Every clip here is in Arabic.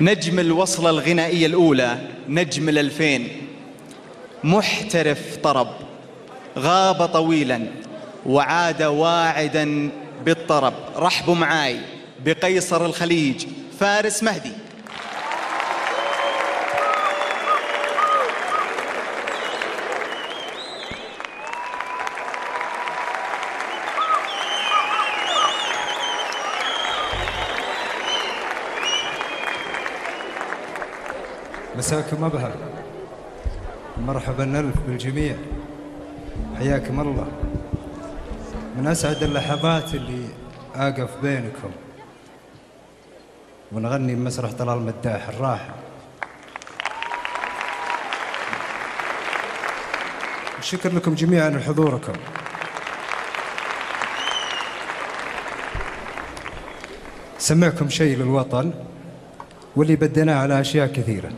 نجم الوصلة الغنائية الأولى نجم الألفين. محترف طرب غاب طويلا وعاد واعدا بالطرب. رحبوا معاي بقيصر الخليج فارس مهدي. مساكم أبهر. مرحبا ألف بالجميع. حياكم الله. من أسعد اللحظات اللي أقف بينكم. ونغني بمسرح طلال مداح الراحة شكر لكم جميعا لحضوركم سمعكم شيء للوطن واللي بديناه على أشياء كثيرة.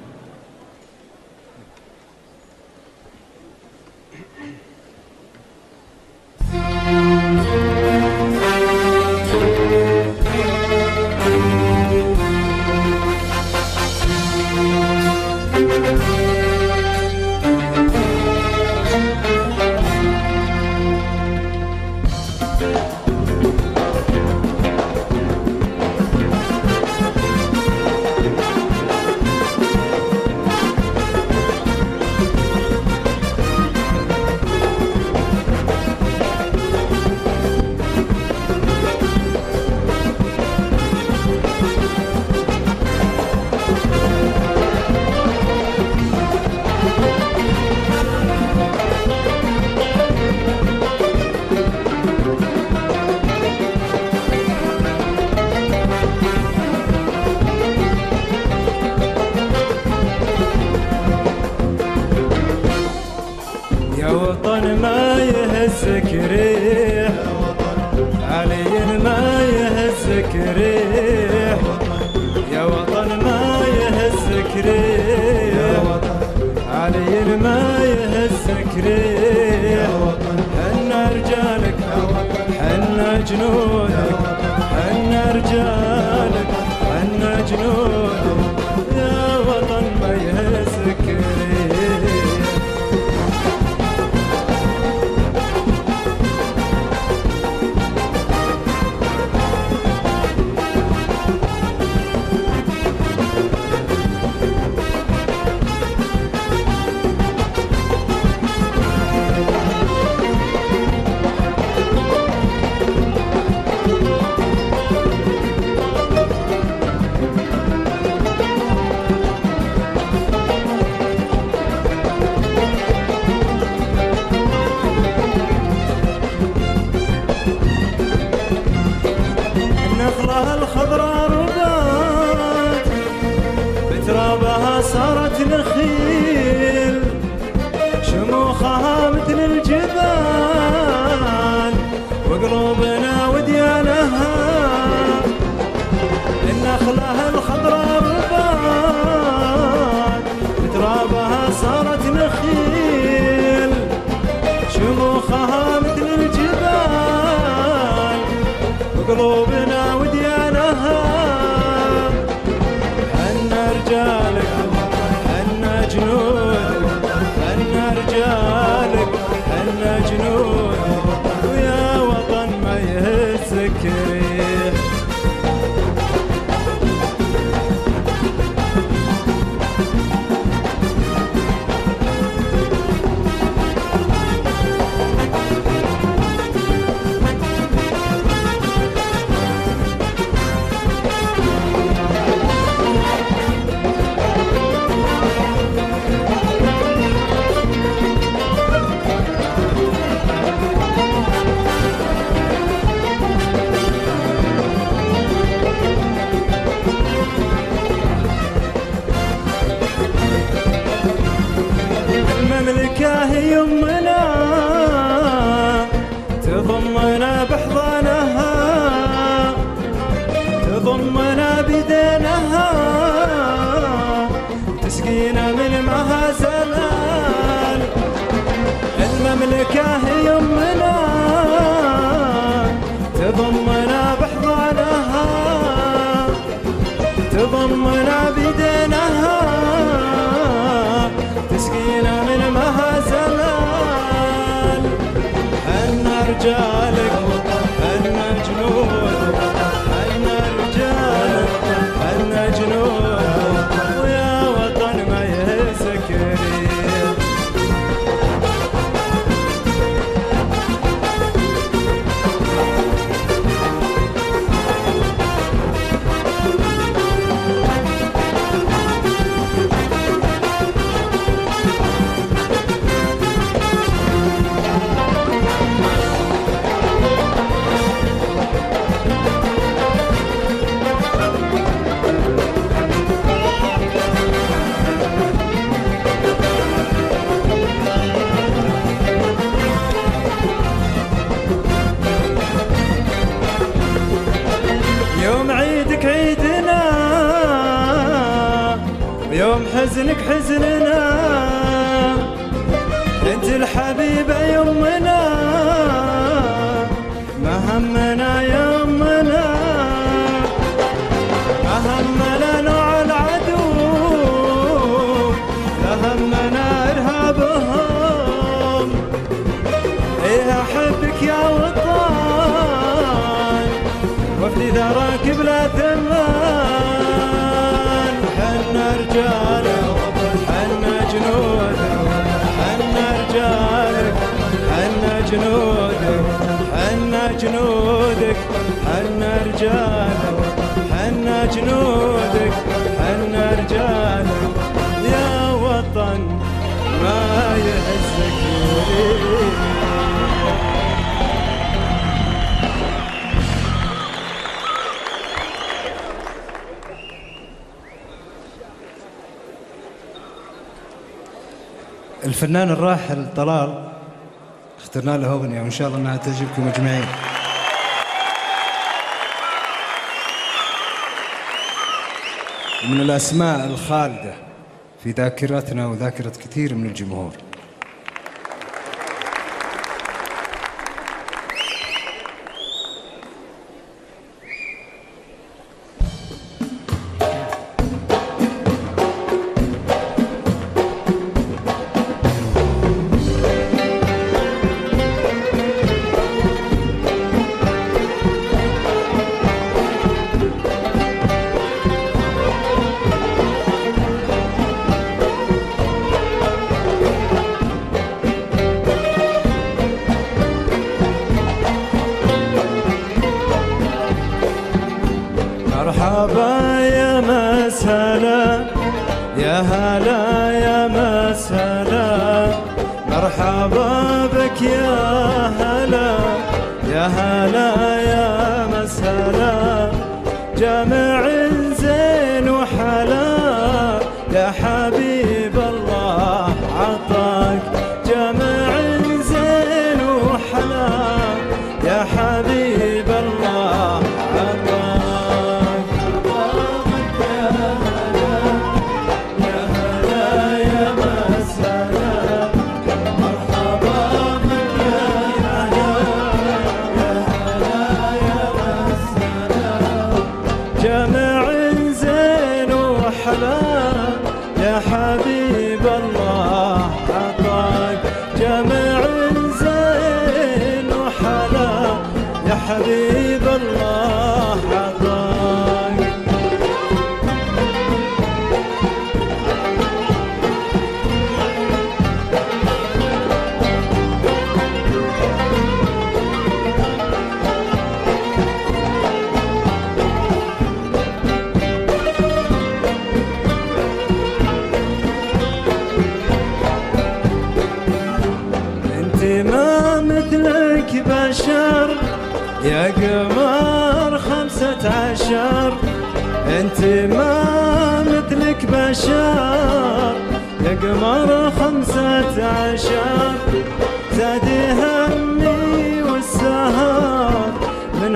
حنا شموخها مثل الجبال وقلوبنا المملكة هي حزننا الفنان الراحل طلال. اخترنا له أغنية وإن شاء الله أنها تعجبكم أجمعين. من الأسماء الخالدة في ذاكرتنا وذاكرة كثير من الجمهور.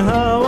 how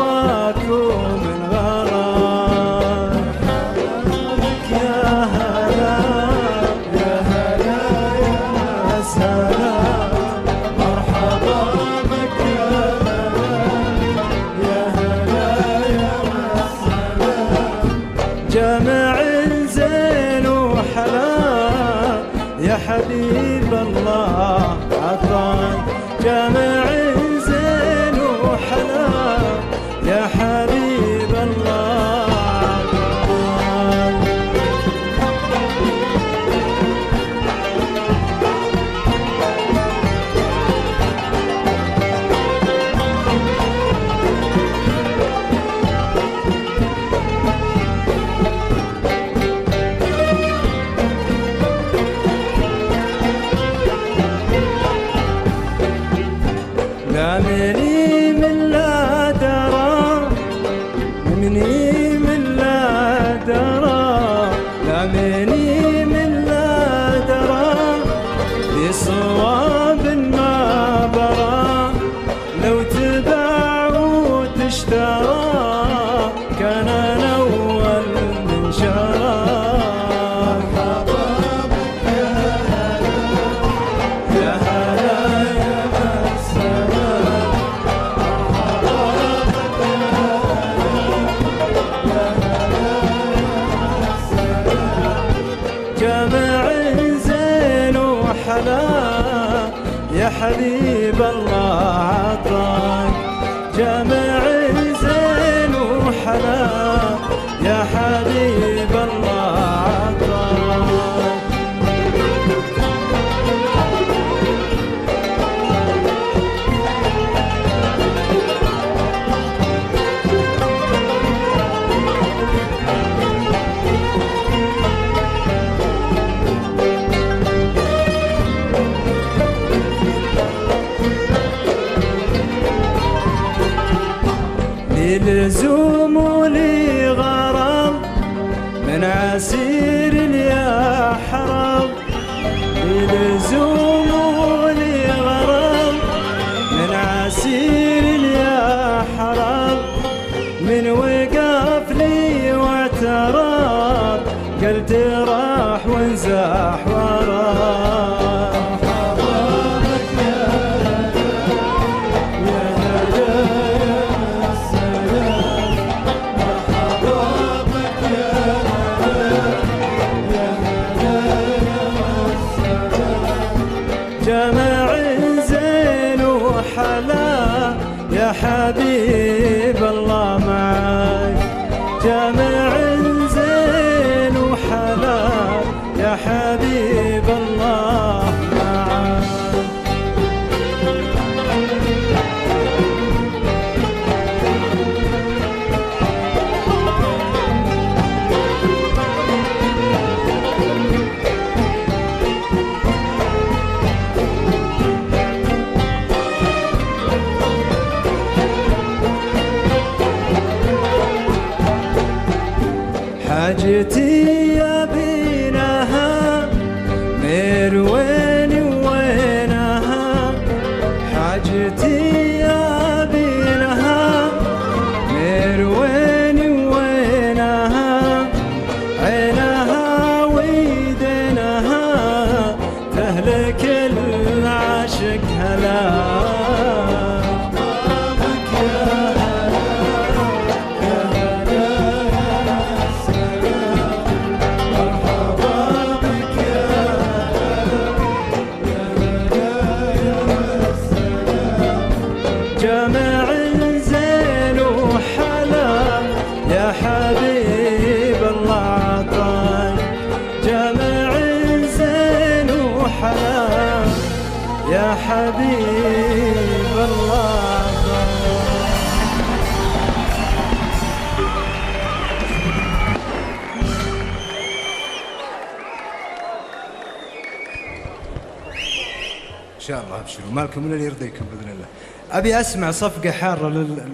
شنو مالكم الا اللي يرضيكم بإذن الله. أبي أسمع صفقة حارة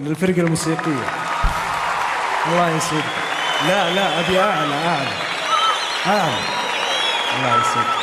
للفرقة الموسيقية. الله يسعدك لا لا أبي أعلى أعلى أعلى. الله يسعدك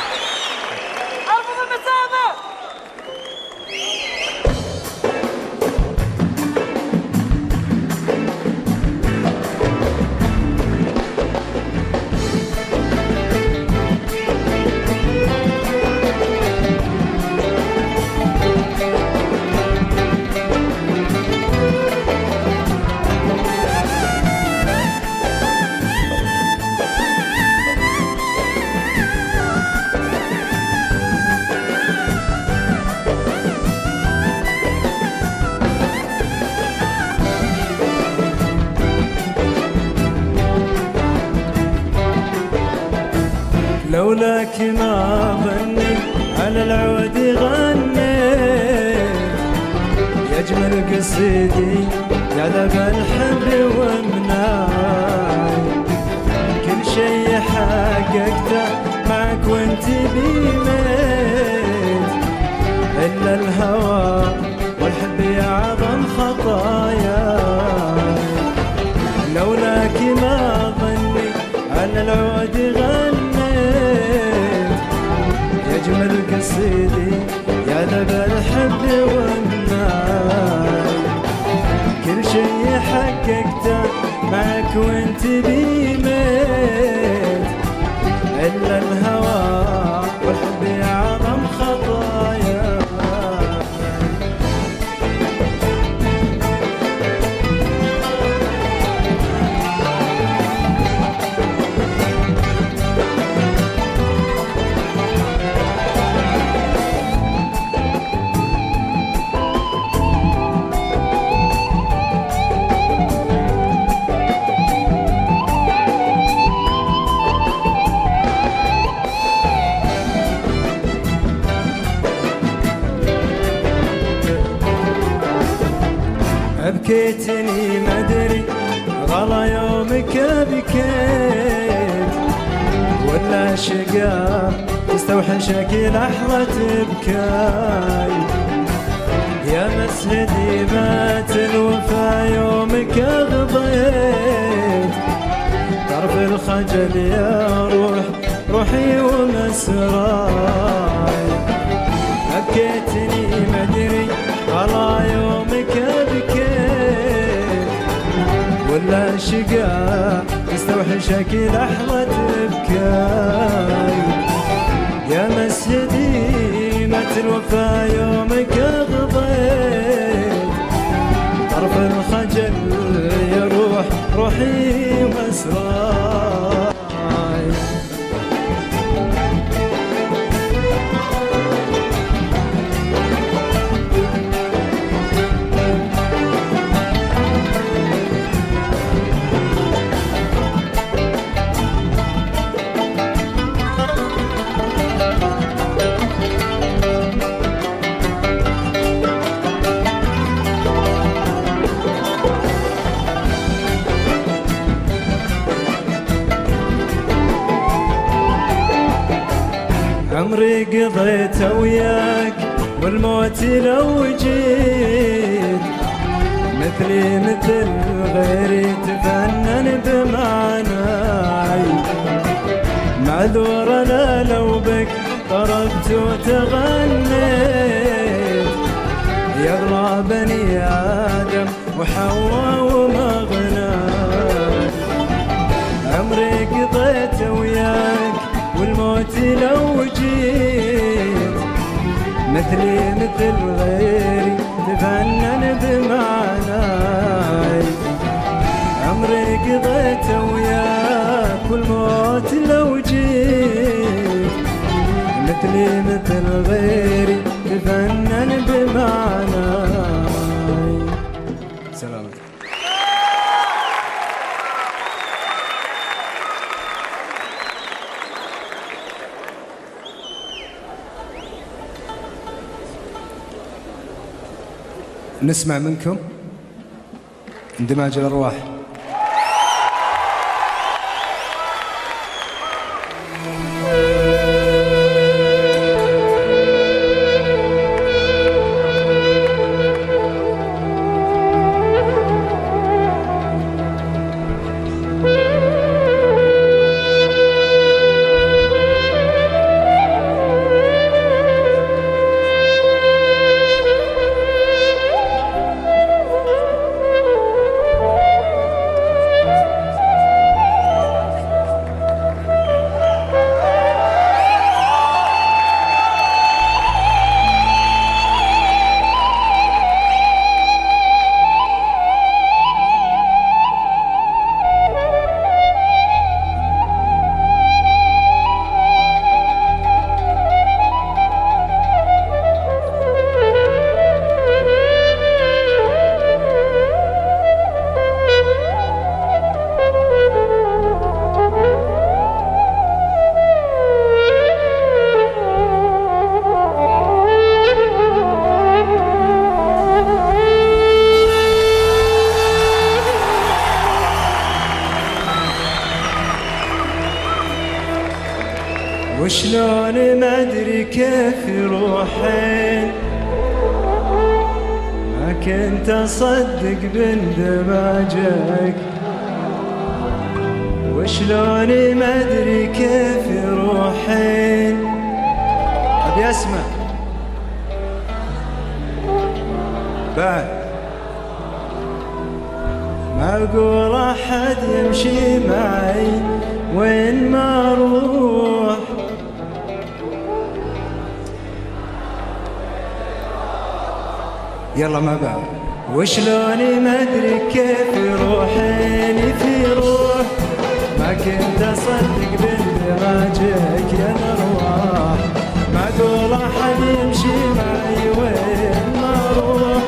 لولاك ما ظني على العود غنيت يجمل قصيدي يا ذا الحب والناي كل شي حققته معك وانت بيميت لحظة بكاي. يا مسهدي مات الوفا يومك غضيت طرف الخجل يا روح روحي ومسراي. أبكيتني مدري على يومك بكيت ولا شقا يستوحشك لحظة بكاي. يا مسهدي مات الوفا يومك غضيت طرف الخجل يروح روحي مسراي عمري قضيته وياك والموت لو جيت. مثلي مثل غيري تفنن بمعناي معذور أنا لو بك طربت وتغنيت. يغلى بني آدم مثلي مثل غيري تفنن بمعناي. عمري قضيته وياك والموت لو جيت. مثلي مثل غيري تفنن بمعناي. نسمع منكم اندماج الأرواح. ما أدري كيف يروحين. ما كنت أصدق باندماجك وشلون ما أدري كيف يروحين. أبي أسمع. بعد. معقول أحد يمشي معي وين ما أروح. يلا مع بعض وشلوني ما أدري كيف يروحيني في روح. ما كنت أصدق باندماجك يا الارواح معقول أحد يمشي معي وين ما أروح.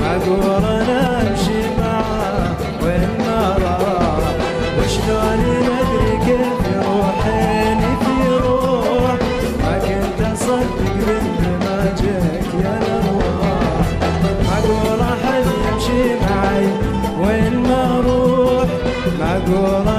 معقول أنا أمشي معاه وين ما راح. وشلوني good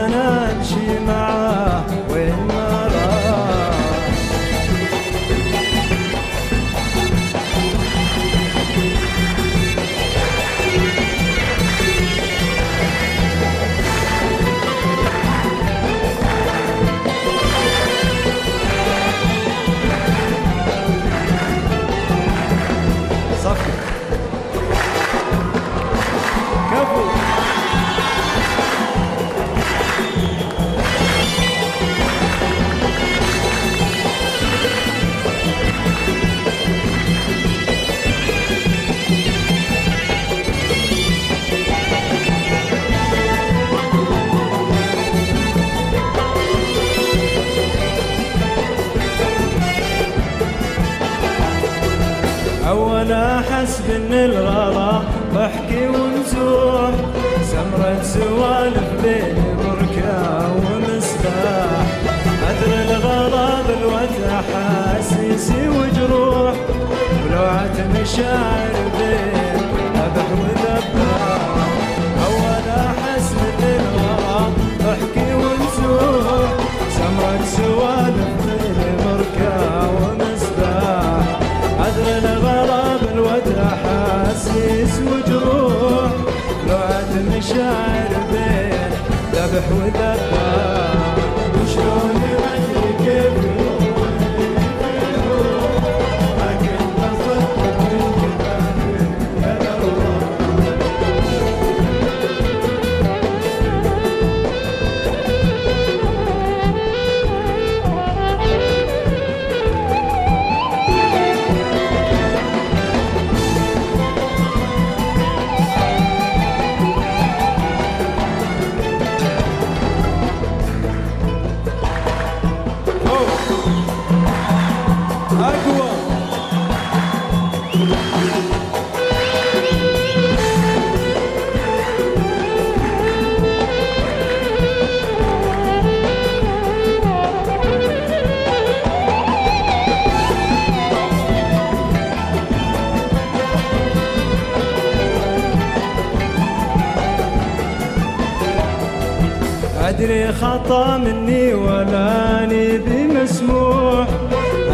أدري خطأ مني ولا أني بمسموح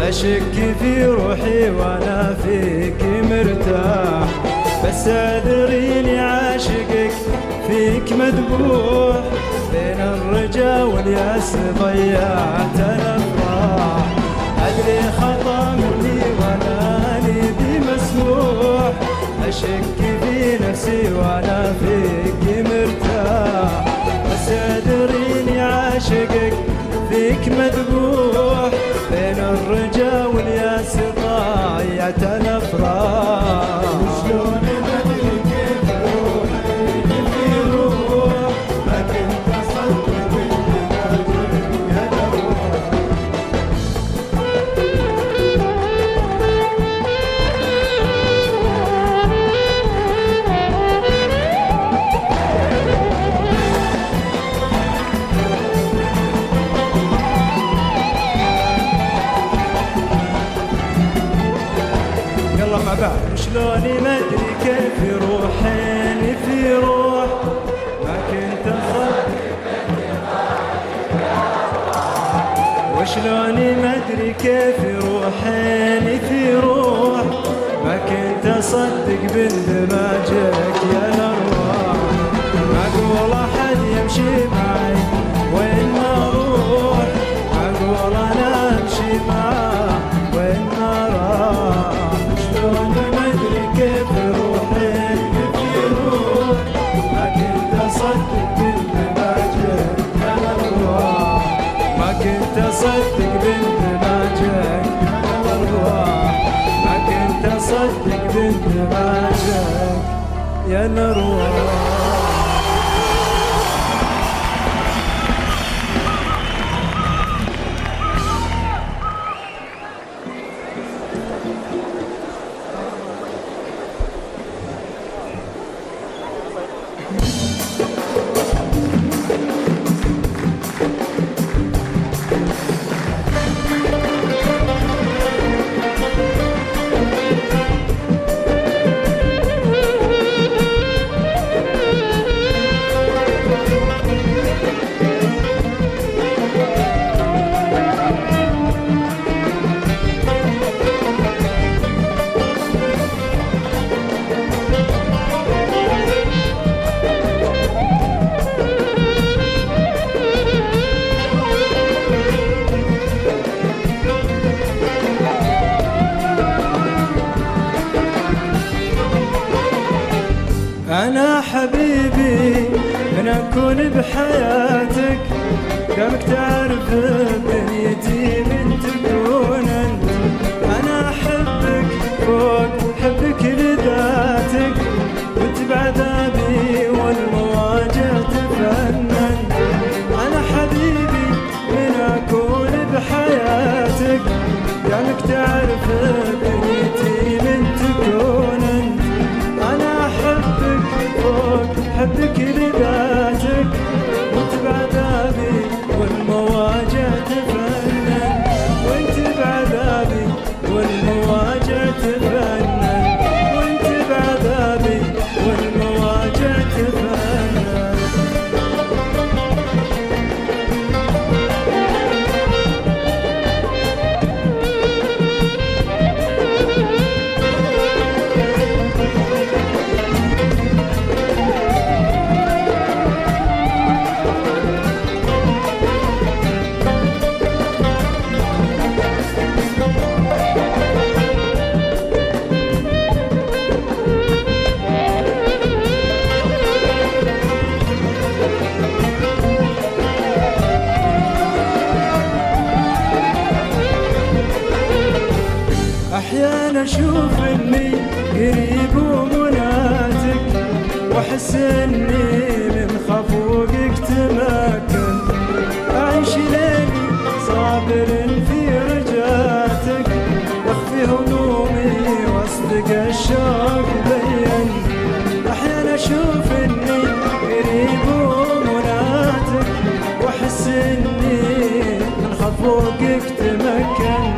أشك في روحي وأنا فيك مرتاح. بس أدريني عاشقك فيك مذبوح. بين الرجا واليأس ضيعت الأفراح. أدري خطأ مني ولا أني بمسموح. أشك في نفسي وأنا فيك مرتاح. بس عاشقك فيك مذبوح بين الرجا والياس ضايعت الأفراح. شلوني ما أدري كيف يروح عيني في روح. ما كنت أصدق. باندماجك يا الارواح يا الارواح من خفوقك تمكن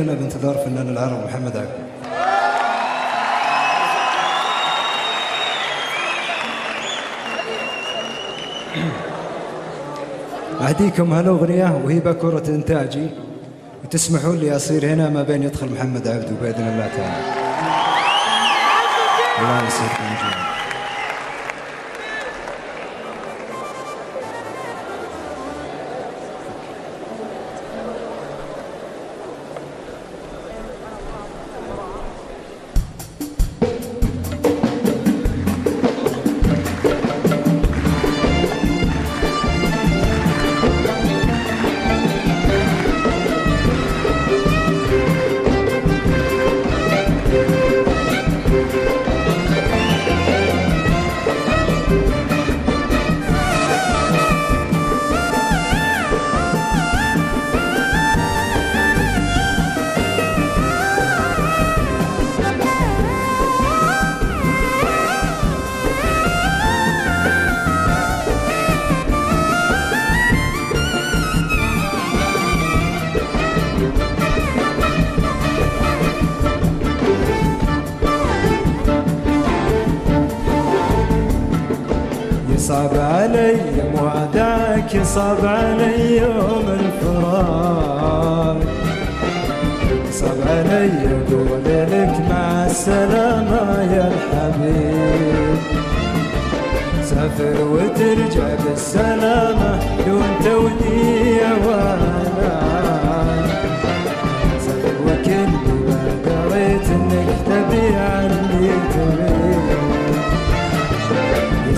كلنا بانتظار فنان العرب محمد عبد. أهديكم هالأغنية وهي باكورة إنتاجي. وتسمحوا لي أصير هنا ما بين يدخل محمد عبده بإذن الله تعالى. الله يسعدكم جميعا. saga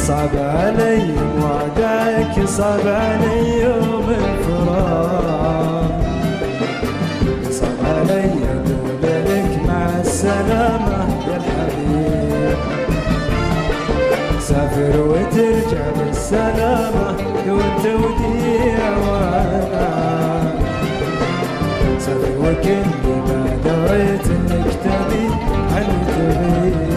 يصعب علي وعدك يصعب علي يوم الفراق. يصعب علي أقول لك مع السلامة يا الحبيب. سافر وترجع بالسلامة دون توديع وأنا. سافر وكل ما دريت انك تبي عني تبي؟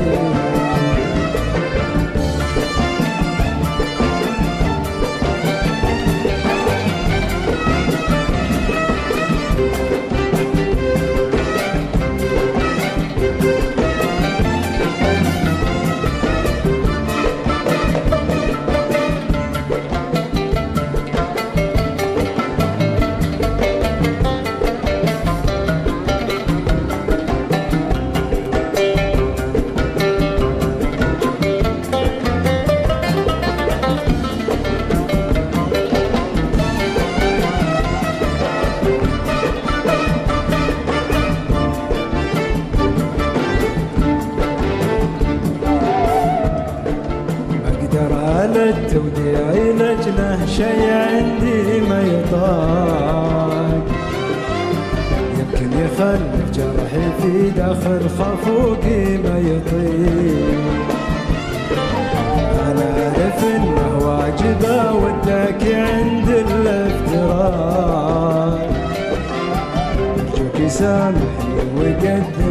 التوديع لجنه شي عندي ما يطاق يمكن يخلف جرحي في داخل خفوقي ما يطيق. أنا أعرف إنه واجب اودك عند الافتراق. أرجوك سامحني وقدر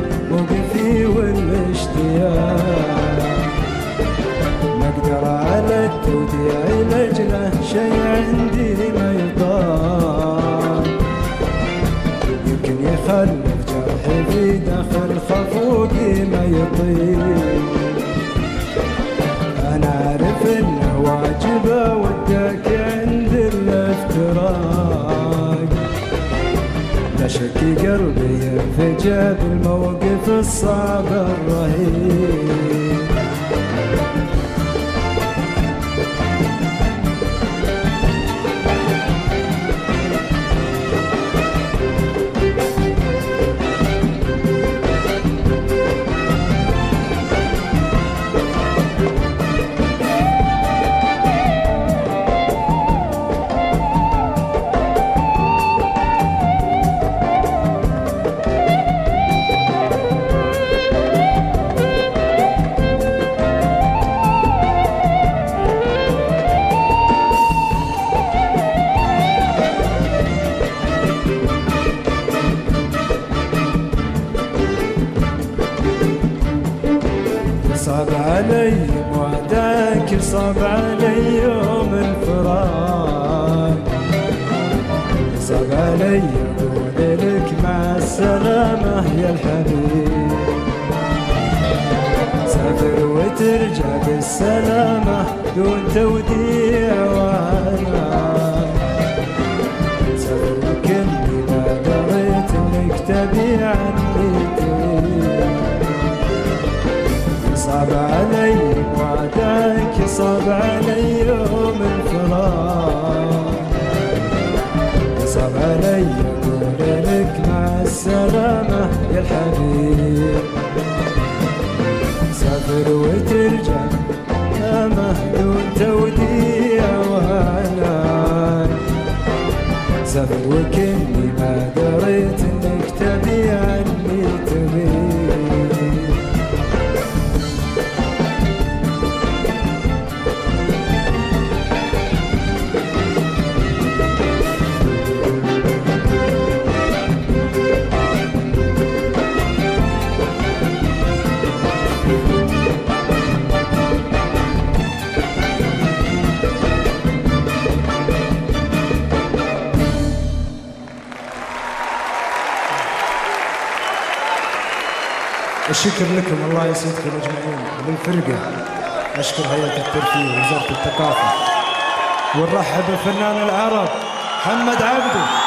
أقدر على التوديع لجله شي عندي ما يطاق. يمكن يخلف جرحي في داخل خفوقي ما يطيق. أنا عارف إنه واجب اودك عند الافتراق. لا شك قلبي ينفجع بالموقف الصعب الرهيب. علي أقول لك مع السلامة يا الحبيب. سافر وترجع يا مهدون توديع وأنا سافر وكني ما دريت الشكر لكم الله يسعدكم أجمعين. وللفرقه أشكر هيئة الترفيه ووزاره الثقافة. ونرحب بفنان العرب محمد عبده.